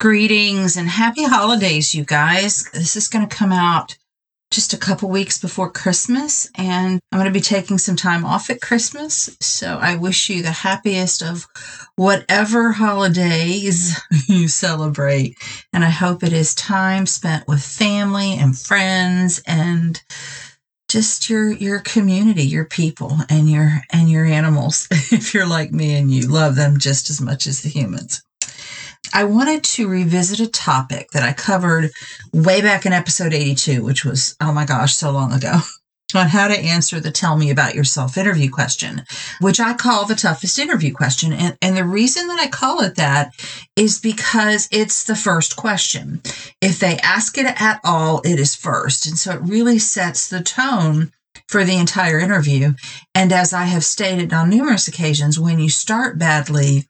Greetings and happy holidays, you guys. This is going to come out just a couple weeks before Christmas, and I'm going to be taking some time off at Christmas. So I wish you the happiest of whatever holidays you celebrate. And I hope it is time spent with family and friends and just your your community your people and your and your animals if you're like me and you love them just as much as the humans i wanted to revisit a topic that i covered way back in episode 82 which was oh my gosh so long ago on how to answer the tell me about yourself interview question, which I call the toughest interview question. And, and the reason that I call it that is because it's the first question. If they ask it at all, it is first. And so it really sets the tone for the entire interview. And as I have stated on numerous occasions, when you start badly,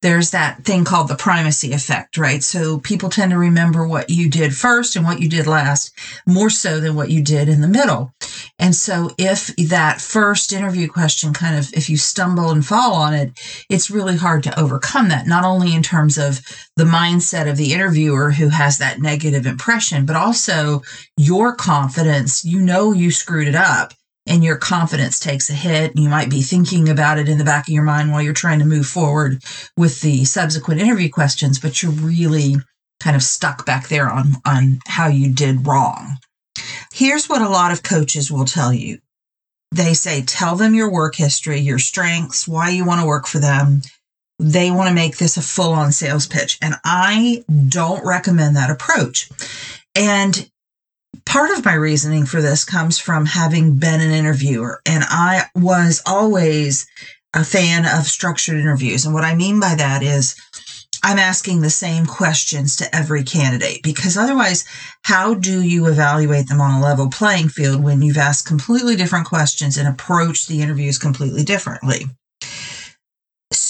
there's that thing called the primacy effect, right? So people tend to remember what you did first and what you did last more so than what you did in the middle. And so if that first interview question kind of, if you stumble and fall on it, it's really hard to overcome that, not only in terms of the mindset of the interviewer who has that negative impression, but also your confidence. You know, you screwed it up and your confidence takes a hit. You might be thinking about it in the back of your mind while you're trying to move forward with the subsequent interview questions, but you're really kind of stuck back there on, on how you did wrong. Here's what a lot of coaches will tell you. They say, tell them your work history, your strengths, why you want to work for them. They want to make this a full on sales pitch. And I don't recommend that approach. And part of my reasoning for this comes from having been an interviewer and I was always a fan of structured interviews. And what I mean by that is I'm asking the same questions to every candidate because otherwise, how do you evaluate them on a level playing field when you've asked completely different questions and approached the interviews completely differently?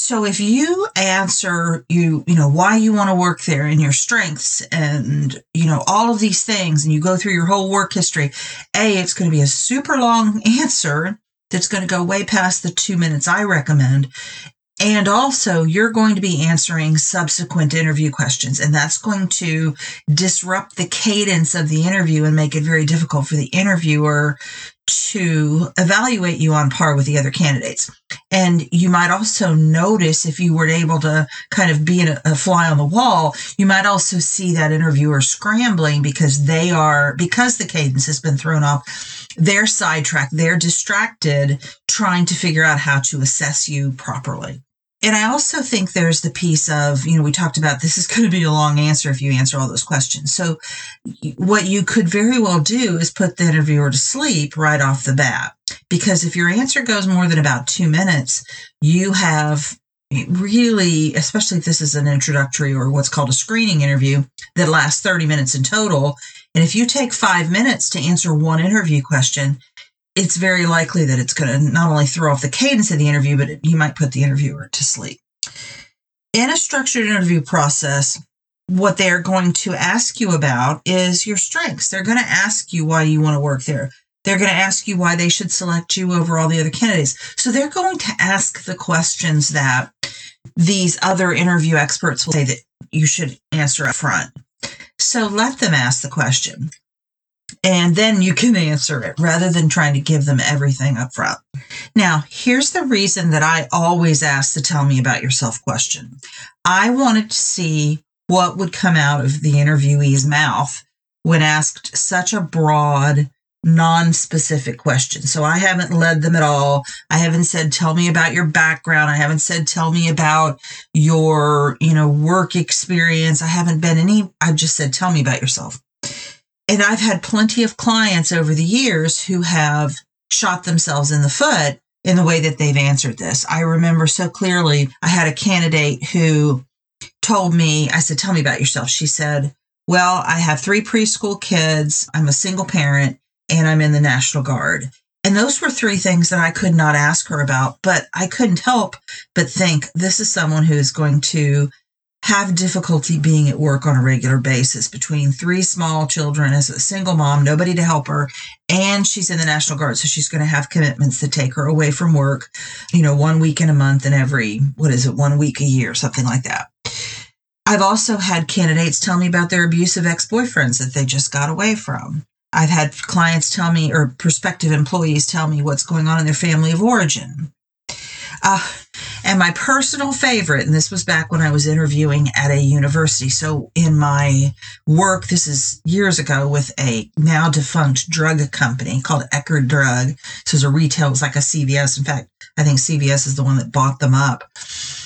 So if you answer you, you know, why you want to work there and your strengths and, you know, all of these things and you go through your whole work history, A, it's going to be a super long answer that's going to go way past the two minutes I recommend. And also, you're going to be answering subsequent interview questions, and that's going to disrupt the cadence of the interview and make it very difficult for the interviewer to evaluate you on par with the other candidates. And you might also notice if you were able to kind of be a, a fly on the wall, you might also see that interviewer scrambling because they are, because the cadence has been thrown off, they're sidetracked, they're distracted trying to figure out how to assess you properly. And I also think there's the piece of, you know, we talked about this is going to be a long answer if you answer all those questions. So, what you could very well do is put the interviewer to sleep right off the bat. Because if your answer goes more than about two minutes, you have really, especially if this is an introductory or what's called a screening interview that lasts 30 minutes in total. And if you take five minutes to answer one interview question, it's very likely that it's going to not only throw off the cadence of the interview, but it, you might put the interviewer to sleep. In a structured interview process, what they're going to ask you about is your strengths. They're going to ask you why you want to work there. They're going to ask you why they should select you over all the other candidates. So they're going to ask the questions that these other interview experts will say that you should answer up front. So let them ask the question and then you can answer it rather than trying to give them everything up front. Now, here's the reason that I always ask the tell me about yourself question. I wanted to see what would come out of the interviewee's mouth when asked such a broad, non-specific question. So I haven't led them at all. I haven't said tell me about your background. I haven't said tell me about your, you know, work experience. I haven't been any I've just said tell me about yourself. And I've had plenty of clients over the years who have shot themselves in the foot in the way that they've answered this. I remember so clearly I had a candidate who told me, I said, Tell me about yourself. She said, Well, I have three preschool kids, I'm a single parent, and I'm in the National Guard. And those were three things that I could not ask her about, but I couldn't help but think this is someone who is going to have difficulty being at work on a regular basis between three small children as a single mom, nobody to help her, and she's in the National Guard. So she's going to have commitments that take her away from work, you know, one week in a month and every, what is it, one week a year, something like that. I've also had candidates tell me about their abusive ex boyfriends that they just got away from. I've had clients tell me, or prospective employees tell me what's going on in their family of origin. Uh, and my personal favorite, and this was back when I was interviewing at a university. So in my work, this is years ago with a now defunct drug company called Eckerd Drug. So it's a retail, it was like a CVS. In fact, I think CVS is the one that bought them up.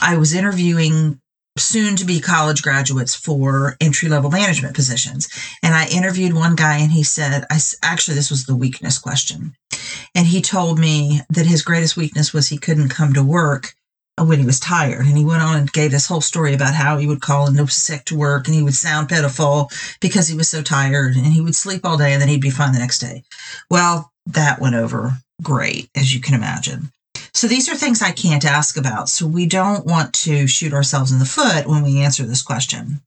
I was interviewing soon to be college graduates for entry level management positions. And I interviewed one guy and he said, I actually, this was the weakness question. And he told me that his greatest weakness was he couldn't come to work Uh, when he was tired. And he went on and gave this whole story about how he would call in sick to work and he would sound pitiful because he was so tired and he would sleep all day and then he'd be fine the next day. Well, that went over great, as you can imagine. So these are things I can't ask about. So we don't want to shoot ourselves in the foot when we answer this question.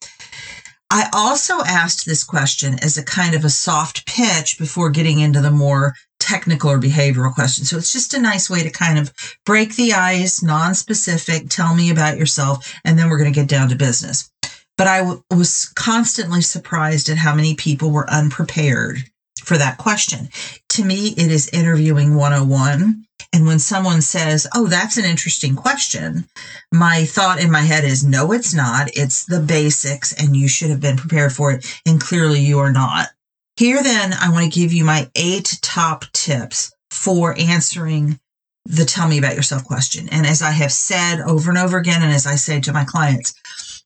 I also asked this question as a kind of a soft pitch before getting into the more technical or behavioral question. So it's just a nice way to kind of break the ice, non-specific, tell me about yourself, and then we're going to get down to business. But I w- was constantly surprised at how many people were unprepared for that question. To me, it is interviewing 101. And when someone says, Oh, that's an interesting question, my thought in my head is, No, it's not. It's the basics, and you should have been prepared for it. And clearly, you are not. Here, then, I want to give you my eight top tips for answering the tell me about yourself question. And as I have said over and over again, and as I say to my clients,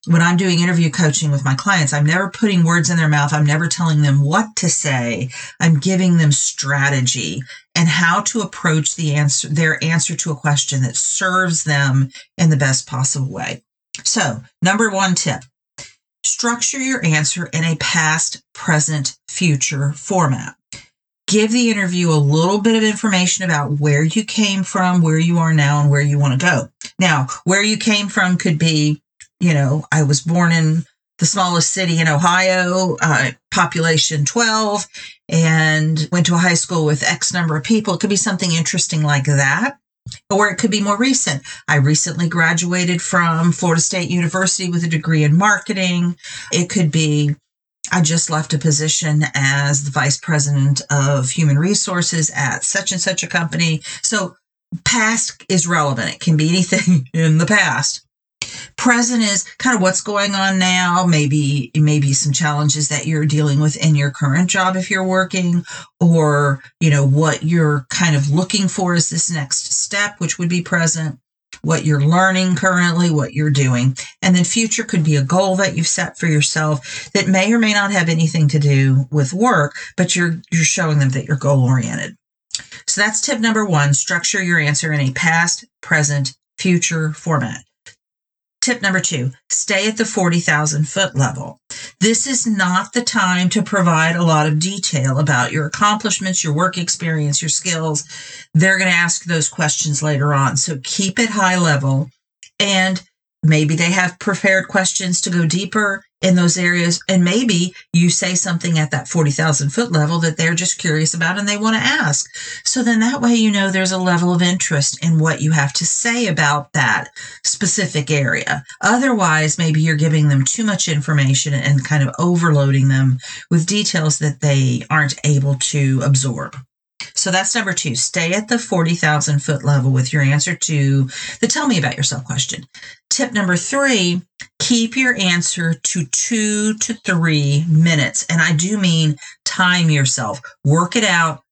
when I'm doing interview coaching with my clients, I'm never putting words in their mouth. I'm never telling them what to say. I'm giving them strategy and how to approach the answer, their answer to a question that serves them in the best possible way. So, number one tip structure your answer in a past, present, future format. Give the interview a little bit of information about where you came from, where you are now, and where you want to go. Now, where you came from could be you know, I was born in the smallest city in Ohio, uh, population 12, and went to a high school with X number of people. It could be something interesting like that. Or it could be more recent. I recently graduated from Florida State University with a degree in marketing. It could be I just left a position as the vice president of human resources at such and such a company. So past is relevant. It can be anything in the past present is kind of what's going on now maybe maybe some challenges that you're dealing with in your current job if you're working or you know what you're kind of looking for is this next step which would be present what you're learning currently what you're doing. And then future could be a goal that you've set for yourself that may or may not have anything to do with work but you're you're showing them that you're goal oriented so that's tip number 1 structure your answer in a past present future format Tip number two, stay at the 40,000 foot level. This is not the time to provide a lot of detail about your accomplishments, your work experience, your skills. They're going to ask those questions later on. So keep it high level and maybe they have prepared questions to go deeper in those areas. And maybe you say something at that 40,000 foot level that they're just curious about and they want to ask. So then that way, you know, there's a level of interest in what you have to say about that specific area. Otherwise, maybe you're giving them too much information and kind of overloading them with details that they aren't able to absorb. So that's number two. Stay at the 40,000 foot level with your answer to the tell me about yourself question. Tip number three, keep your answer to two to three minutes. And I do mean time yourself, work it out,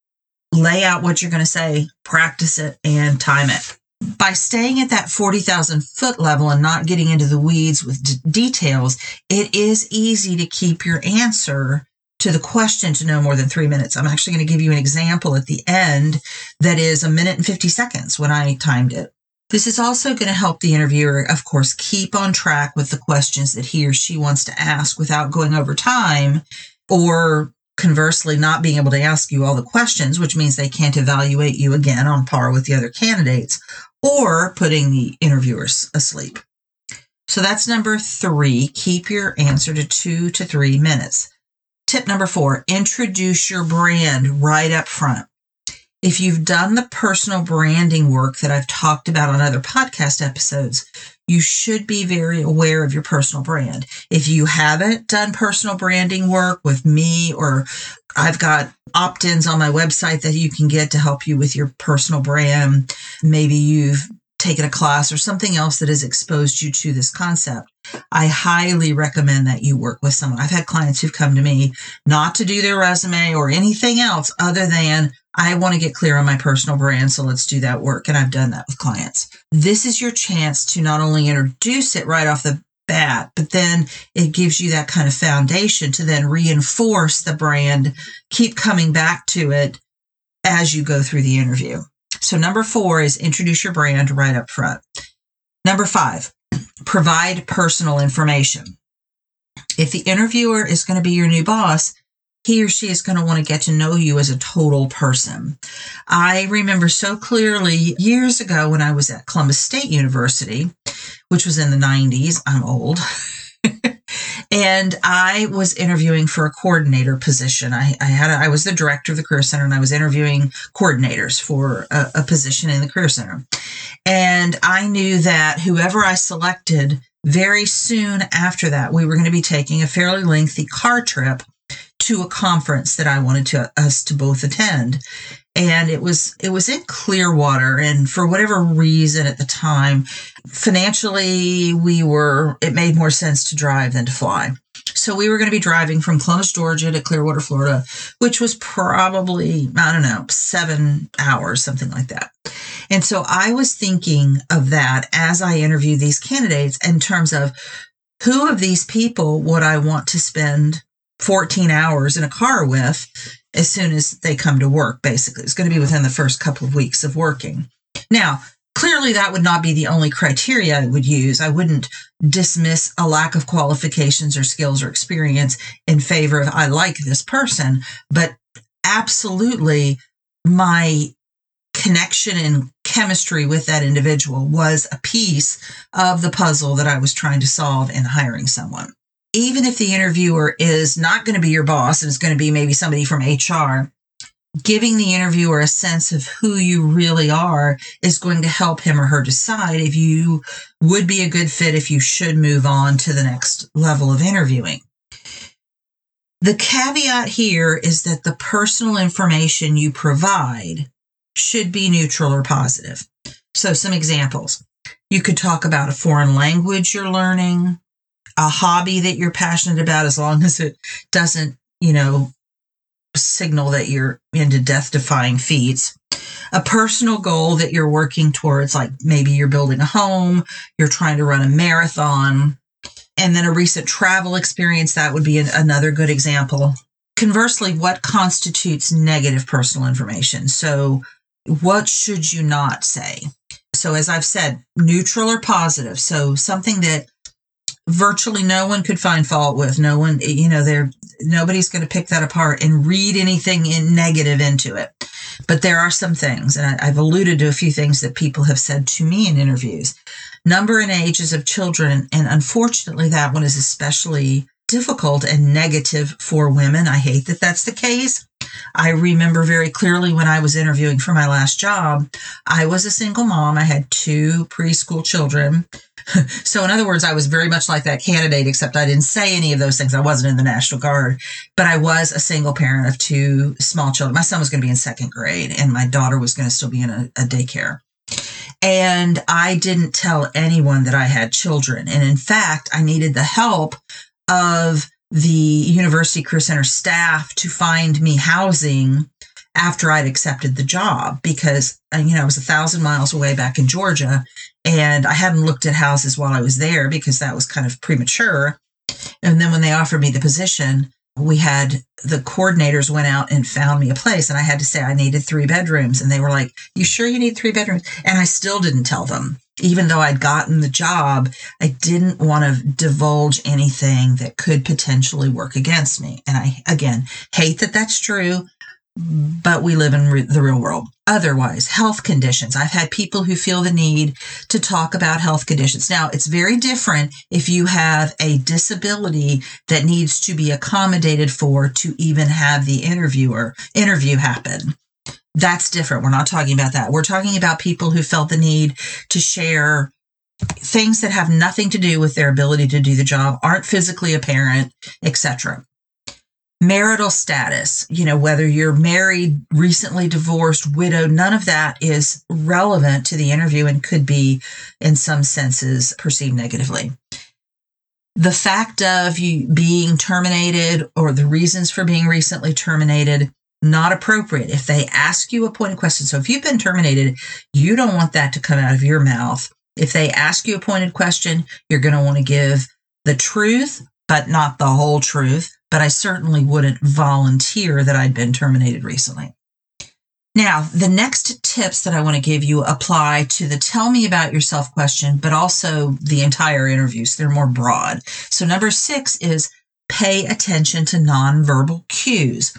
lay out what you're going to say, practice it, and time it. By staying at that 40,000 foot level and not getting into the weeds with d- details, it is easy to keep your answer to the question to no more than three minutes. I'm actually going to give you an example at the end that is a minute and 50 seconds when I timed it. This is also going to help the interviewer, of course, keep on track with the questions that he or she wants to ask without going over time or conversely not being able to ask you all the questions, which means they can't evaluate you again on par with the other candidates or putting the interviewers asleep. So that's number three. Keep your answer to two to three minutes. Tip number four, introduce your brand right up front. If you've done the personal branding work that I've talked about on other podcast episodes, you should be very aware of your personal brand. If you haven't done personal branding work with me, or I've got opt ins on my website that you can get to help you with your personal brand, maybe you've taken a class or something else that has exposed you to this concept. I highly recommend that you work with someone. I've had clients who've come to me not to do their resume or anything else other than I want to get clear on my personal brand. So let's do that work. And I've done that with clients. This is your chance to not only introduce it right off the bat, but then it gives you that kind of foundation to then reinforce the brand, keep coming back to it as you go through the interview. So number four is introduce your brand right up front. Number five, provide personal information. If the interviewer is going to be your new boss, he or she is going to want to get to know you as a total person. I remember so clearly years ago when I was at Columbus State University, which was in the 90s. I'm old. and I was interviewing for a coordinator position. I, I had a, I was the director of the Career Center, and I was interviewing coordinators for a, a position in the Career Center. And I knew that whoever I selected, very soon after that, we were going to be taking a fairly lengthy car trip to a conference that I wanted to us to both attend and it was it was in Clearwater and for whatever reason at the time financially we were it made more sense to drive than to fly. So we were going to be driving from Columbus Georgia to Clearwater Florida which was probably I don't know 7 hours something like that. And so I was thinking of that as I interviewed these candidates in terms of who of these people would I want to spend 14 hours in a car with as soon as they come to work, basically. It's going to be within the first couple of weeks of working. Now, clearly that would not be the only criteria I would use. I wouldn't dismiss a lack of qualifications or skills or experience in favor of I like this person, but absolutely my connection and chemistry with that individual was a piece of the puzzle that I was trying to solve in hiring someone even if the interviewer is not going to be your boss and it's going to be maybe somebody from HR, giving the interviewer a sense of who you really are is going to help him or her decide if you would be a good fit, if you should move on to the next level of interviewing. The caveat here is that the personal information you provide should be neutral or positive. So, some examples. You could talk about a foreign language you're learning, a hobby that you're passionate about as long as it doesn't, you know, signal that you're into death defying feats. A personal goal that you're working towards, like maybe you're building a home, you're trying to run a marathon, and then a recent travel experience, that would be an, another good example. Conversely, what constitutes negative personal information? So, what should you not say? So, as I've said, neutral or positive. So, something that virtually no one could find fault with. No one, you know, there nobody's going to pick that apart and read anything in negative into it. But there are some things, and I, have alluded to a few things that people have said to me in interviews. Number and ages of children, and unfortunately, that one is especially difficult and negative for women. I hate that that's the case. I remember very clearly when I was interviewing for my last job, I was a single mom. I had two preschool children. so, in other words, I was very much like that candidate, except I didn't say any of those things. I wasn't in the National Guard, but I was a single parent of two small children. My son was going to be in second grade, and my daughter was going to still be in a, a daycare. And I didn't tell anyone that I had children. And in fact, I needed the help of the University Career Center staff to find me housing after I'd accepted the job because, uh, you know, I was a thousand miles away back in Georgia and I hadn't looked at houses while I was there because that was kind of premature. And then when they offered me the position, we had the coordinators went out and found me a place and I had to say I needed three bedrooms and they were like, "You sure you need three bedrooms?" And I still didn't tell them. Even though I'd gotten the job, I didn't want to divulge anything that could potentially work against me. And I again hate that that's true, but we live in re- the real world. Otherwise, health conditions. I've had people who feel the need to talk about health conditions. Now, it's very different if you have a disability that needs to be accommodated for to even have the interviewer interview happen. That's different. We're not talking about that. We're talking about people who felt the need to share things that have nothing to do with their ability to do the job, aren't physically apparent, etc marital status, you know, whether you're married, recently divorced, widowed, none of that is relevant to the interview and could be, in some senses, perceived negatively. The fact of you being terminated or the reasons for being recently terminated, not appropriate. If they ask you a pointed question, so if you've been terminated, you don't want that to come out of your mouth. If they ask you a pointed question, you're going to want to give the truth, but not the whole truth but I certainly wouldn't volunteer that I'd been terminated recently. Now, the next tips that I want to give you apply to the tell me about yourself question, but also the entire interview. So they're more broad. So, number six is pay attention to nonverbal cues.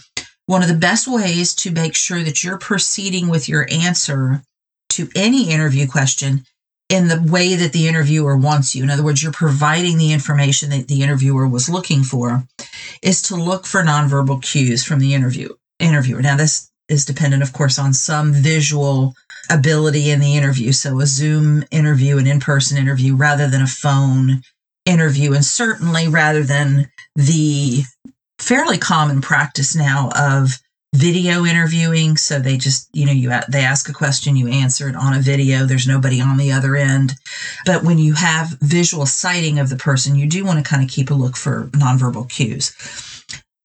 One of the best ways to make sure that you're proceeding with your answer to any interview question in the way that the interviewer wants you. In other words, you're providing the information that the interviewer was looking for, is to look for nonverbal cues from the interview interviewer. Now, this is dependent, of course, on some visual ability in the interview. So a Zoom interview, an in-person interview, rather than a phone interview, and certainly rather than the fairly common practice now of video interviewing so they just you know you they ask a question you answer it on a video there's nobody on the other end but when you have visual sighting of the person you do want to kind of keep a look for nonverbal cues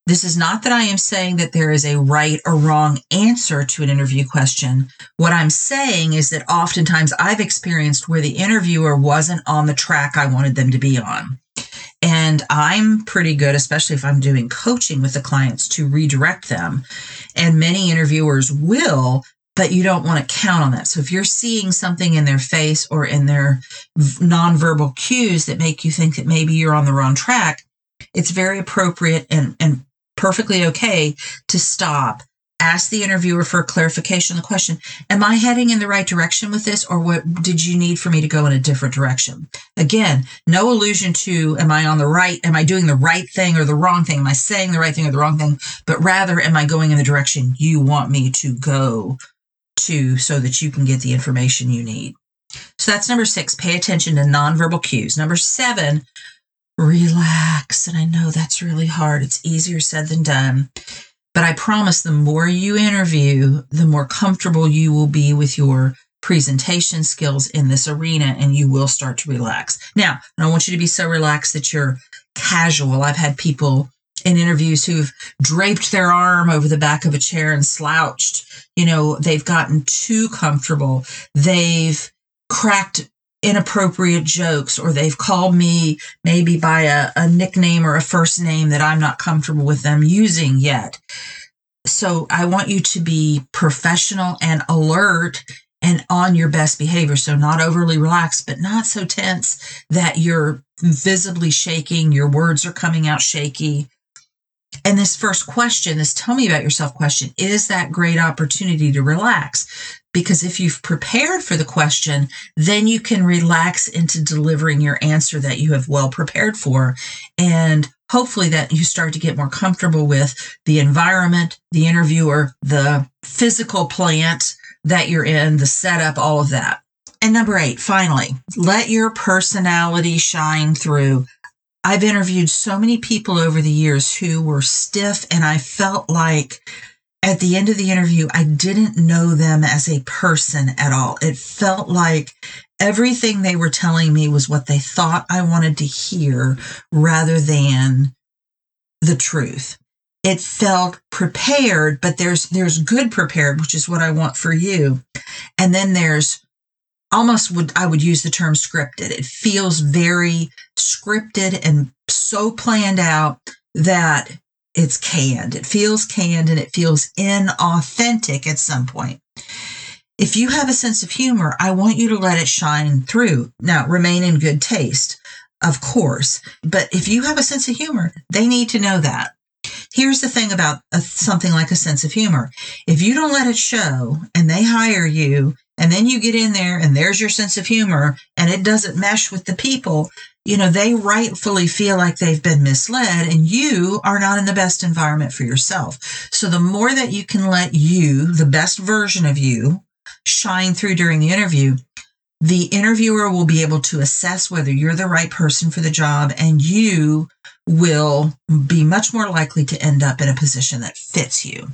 this is not that I am saying that there is a right or wrong answer to an interview question. What I'm saying is that oftentimes I've experienced where the interviewer wasn't on the track I wanted them to be on. And I'm pretty good, especially if I'm doing coaching with the clients, to redirect them. And many interviewers will, but you don't want to count on that. So if you're seeing something in their face or in their nonverbal cues that make you think that maybe you're on the wrong track, it's very appropriate and, and perfectly okay to stop ask the interviewer for clarification of the question. Am I heading in the right direction with this, or what did you need for me to go in a different direction? Again, no allusion to am I on the right, am I doing the right thing or the wrong thing? Am I saying the right thing or the wrong thing? But rather, am I going in the direction you want me to go to so that you can get the information you need? So that's number six, pay attention to nonverbal cues. Number seven, relax. And I know that's really hard. It's easier said than done. But I promise the more you interview, the more comfortable you will be with your presentation skills in this arena and you will start to relax. Now, I want you to be so relaxed that you're casual. I've had people in interviews who've draped their arm over the back of a chair and slouched. You know, they've gotten too comfortable. They've cracked inappropriate jokes or they've called me maybe by a, a, nickname or a first name that I'm not comfortable with them using yet. So I want you to be professional and alert and on your best behavior. So not overly relaxed, but not so tense that you're visibly shaking, your words are coming out shaky. And this first question, this tell me about yourself question, is that great opportunity to relax because if you've prepared for the question, then you can relax into delivering your answer that you have well prepared for. And hopefully that you start to get more comfortable with the environment, the interviewer, the physical plant that you're in, the setup, all of that. And number eight, finally, let your personality shine through. I've interviewed so many people over the years who were stiff, and I felt like at the end of the interview, I didn't know them as a person at all. It felt like everything they were telling me was what they thought I wanted to hear rather than the truth. it felt prepared, but there's there's good prepared, which is what I want for you. And then there's almost would I would use the term scripted. It feels very scripted and so planned out that it's canned. It feels canned and it feels inauthentic at some point. If you have a sense of humor, I want you to let it shine through. Now, remain in good taste, of course. But if you have a sense of humor, they need to know that. Here's the thing about a, something like a sense of humor. If you don't let it show and they hire you and then you get in there and there's your sense of humor and it doesn't mesh with the people, you know, they rightfully feel like they've been misled and you are not in the best environment for yourself. So the more that you can let you, the best version of you, shine through during the interview, the interviewer will be able to assess whether you're the right person for the job and you will be much more likely to end up in a position that fits you.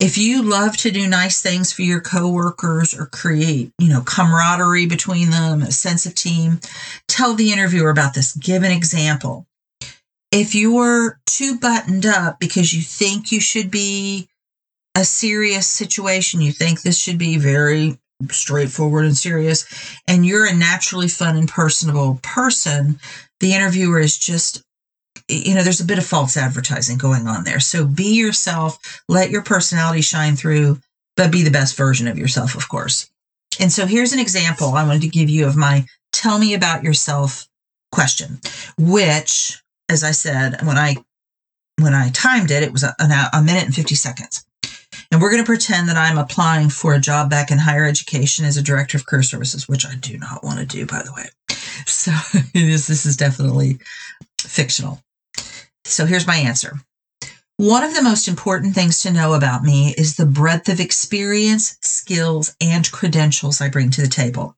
If you love to do nice things for your coworkers or create, you know, camaraderie between them, a sense of team, tell the interviewer about this. Give an example. If you're too buttoned up because you think you should be a serious situation, you think this should be very straightforward and serious, and you're a naturally fun and personable person, the interviewer is just you know, there's a bit of false advertising going on there. So be yourself, let your personality shine through, but be the best version of yourself, of course. And so here's an example I wanted to give you of my tell me about yourself question, which, as I said, when I when I timed it, it was a, a minute and 50 seconds. And we're going to pretend that I'm applying for a job back in higher education as a director of career services, which I do not want to do, by the way. So this, this is definitely fictional. So here's my answer. One of the most important things to know about me is the breadth of experience, skills, and credentials I bring to the table.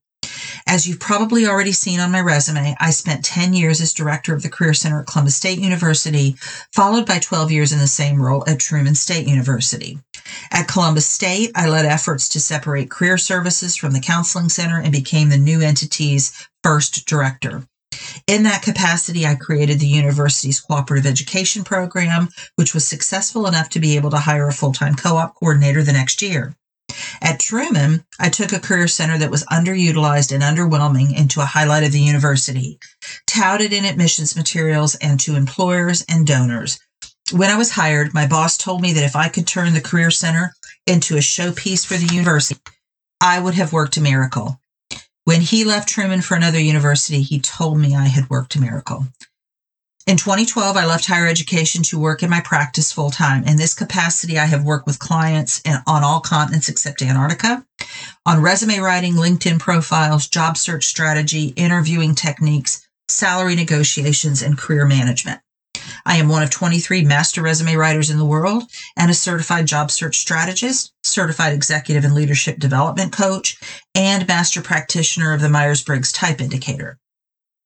As you've probably already seen on my resume, I spent 10 years as director of the Career Center at Columbus State University, followed by 12 years in the same role at Truman State University. At Columbus State, I led efforts to separate career services from the counseling center and became the new entity's first director. In that capacity, I created the university's cooperative education program, which was successful enough to be able to hire a full time co op coordinator the next year. At Truman, I took a career center that was underutilized and underwhelming into a highlight of the university, touted in admissions materials and to employers and donors. When I was hired, my boss told me that if I could turn the career center into a showpiece for the university, I would have worked a miracle. When he left Truman for another university, he told me I had worked a miracle. In 2012, I left higher education to work in my practice full time. In this capacity, I have worked with clients on all continents except Antarctica on resume writing, LinkedIn profiles, job search strategy, interviewing techniques, salary negotiations, and career management. I am one of 23 master resume writers in the world and a certified job search strategist, certified executive and leadership development coach, and master practitioner of the Myers Briggs type indicator.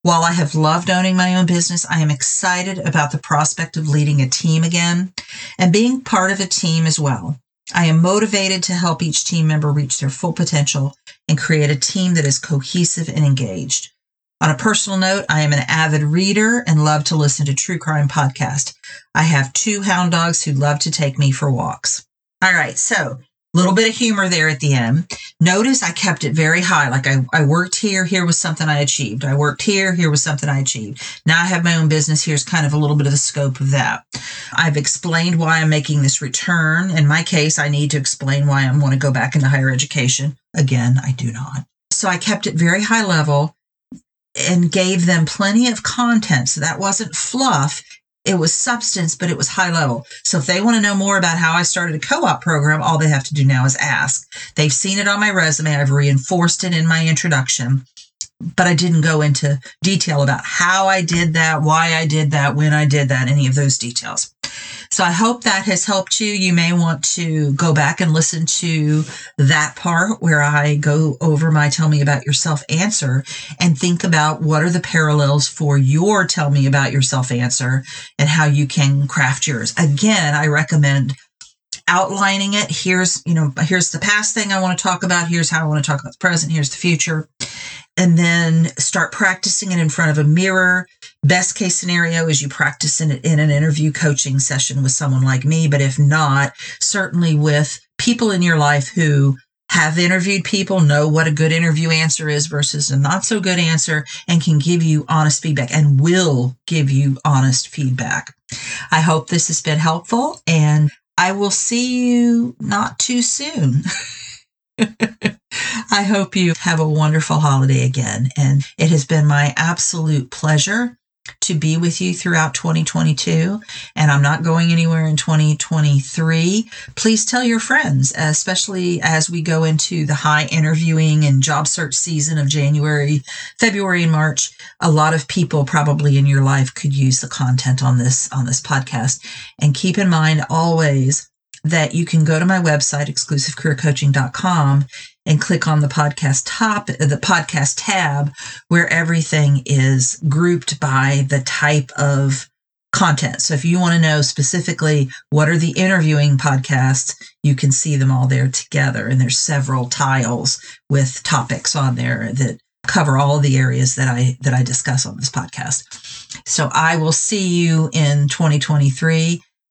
While I have loved owning my own business, I am excited about the prospect of leading a team again and being part of a team as well. I am motivated to help each team member reach their full potential and create a team that is cohesive and engaged. On a personal note, I am an avid reader and love to listen to true crime podcast. I have two hound dogs who love to take me for walks. All right, so a little bit of humor there at the end. Notice I kept it very high. Like I, I worked here, here was something I achieved. I worked here, here was something I achieved. Now I have my own business. Here's kind of a little bit of the scope of that. I've explained why I'm making this return. In my case, I need to explain why I want to go back into higher education. Again, I do not. So I kept it very high level and gave them plenty of content. So that wasn't fluff. It was substance, but it was high level. So if they want to know more about how I started a co-op program, all they have to do now is ask. They've seen it on my resume. I've reinforced it in my introduction, but I didn't go into detail about how I did that, why I did that, when I did that, any of those details. So I hope that has helped you. You may want to go back and listen to that part where I go over my tell me about yourself answer and think about what are the parallels for your tell me about yourself answer and how you can craft yours. Again, I recommend outlining it. Here's, you know, here's the past thing I want to talk about. Here's how I want to talk about the present. Here's the future. And then start practicing it in front of a mirror. Best case scenario is you practice in, in an interview coaching session with someone like me. But if not, certainly with people in your life who have interviewed people, know what a good interview answer is versus a not so good answer, and can give you honest feedback and will give you honest feedback. I hope this has been helpful and I will see you not too soon. I hope you have a wonderful holiday again. And it has been my absolute pleasure to be with you throughout 2022 and I'm not going anywhere in 2023. Please tell your friends, especially as we go into the high interviewing and job search season of January, February and March. A lot of people probably in your life could use the content on this on this podcast. And keep in mind always that you can go to my website exclusivecareercoaching.com and click on the podcast top, the podcast tab where everything is grouped by the type of content. So if you want to know specifically what are the interviewing podcasts, you can see them all there together. And there's several tiles with topics on there that cover all the areas that I that I discuss on this podcast. So I will see you in 2023